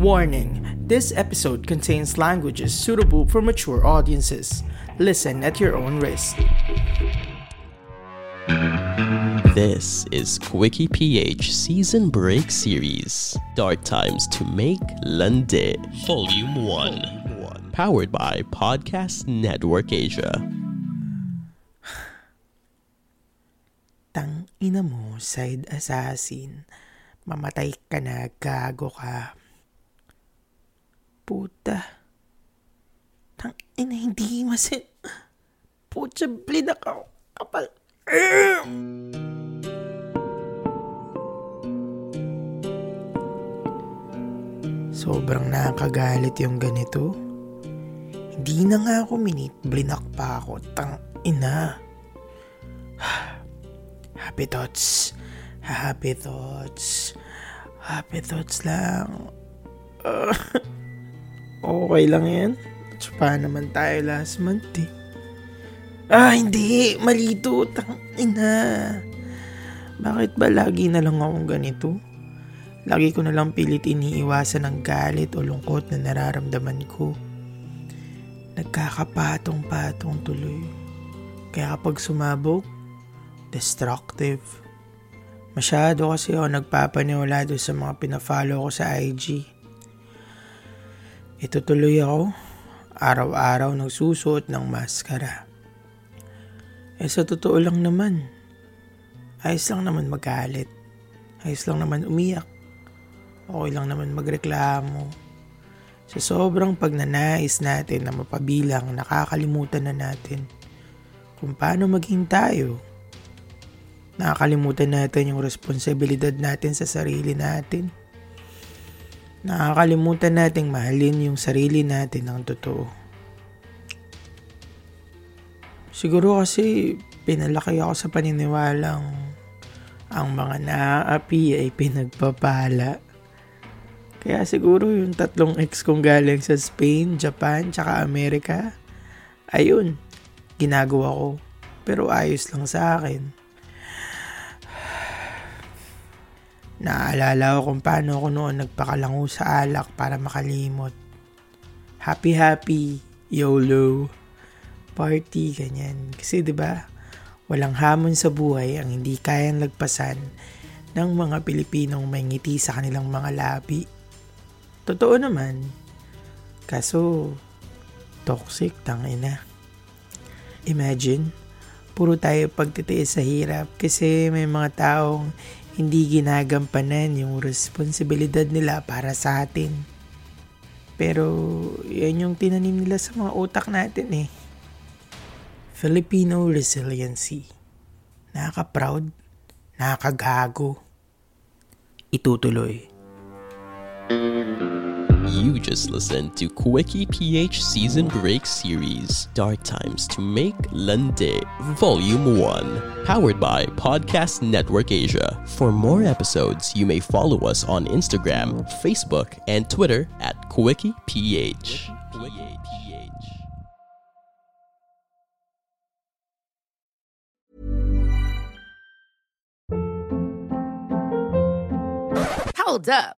Warning this episode contains languages suitable for mature audiences. Listen at your own risk. This is Quickie PH Season Break Series Dark Times to Make Lande Volume 1 Powered by Podcast Network Asia Tang ina mo, side assassin. Mamatay ka na, gago ka. Puta. Tang ina, hindi masin. Puta, blinak ako. Kapal. Sobrang nakakagalit yung ganito. Hindi na nga ako minit, blinak pa ako. Tang ina. Happy thoughts. Happy thoughts. Happy thoughts lang. Uh, okay lang yan. Tsapa naman tayo last month eh. Ah, hindi. Malito. Tang ina. Bakit ba lagi na lang akong ganito? Lagi ko na lang pilit iniiwasan ang galit o lungkot na nararamdaman ko. Nagkakapatong-patong tuloy. Kaya kapag sumabog, destructive. Masyado kasi ako nagpapaniwala doon sa mga pinafollow ko sa IG. Ito tuloy ako, araw-araw nagsusuot ng maskara. Eh sa totoo lang naman, ayos lang naman magalit. Ayos lang naman umiyak. Okay lang naman magreklamo. Sa sobrang pagnanais natin na mapabilang, nakakalimutan na natin kung paano maging tayo. Nakakalimutan natin yung responsibilidad natin sa sarili natin. Nakakalimutan nating mahalin yung sarili natin ng totoo. Siguro kasi pinalaki ako sa paniniwalang ang mga naaapi ay pinagpapala. Kaya siguro yung tatlong ex kong galing sa Spain, Japan, tsaka Amerika, ayun, ginagawa ko. Pero ayos lang sa akin. Naaalala ko kung paano ako noon nagpakalango sa alak para makalimot. Happy happy, YOLO, party, ganyan. Kasi ba walang hamon sa buhay ang hindi kayang lagpasan ng mga Pilipinong may ngiti sa kanilang mga labi. Totoo naman. Kaso, toxic, tangina. Imagine, puro tayo pagtitiis sa hirap kasi may mga taong hindi ginagampanan yung responsibilidad nila para sa atin. Pero yan yung tinanim nila sa mga utak natin eh. Filipino resiliency. Nakaka-proud, nakakagago. Itutuloy. You just listened to Quickie PH Season Break Series Dark Times to Make Lande Volume 1 Powered by Podcast Network Asia For more episodes, you may follow us on Instagram, Facebook, and Twitter at Quickie PH. Hold up.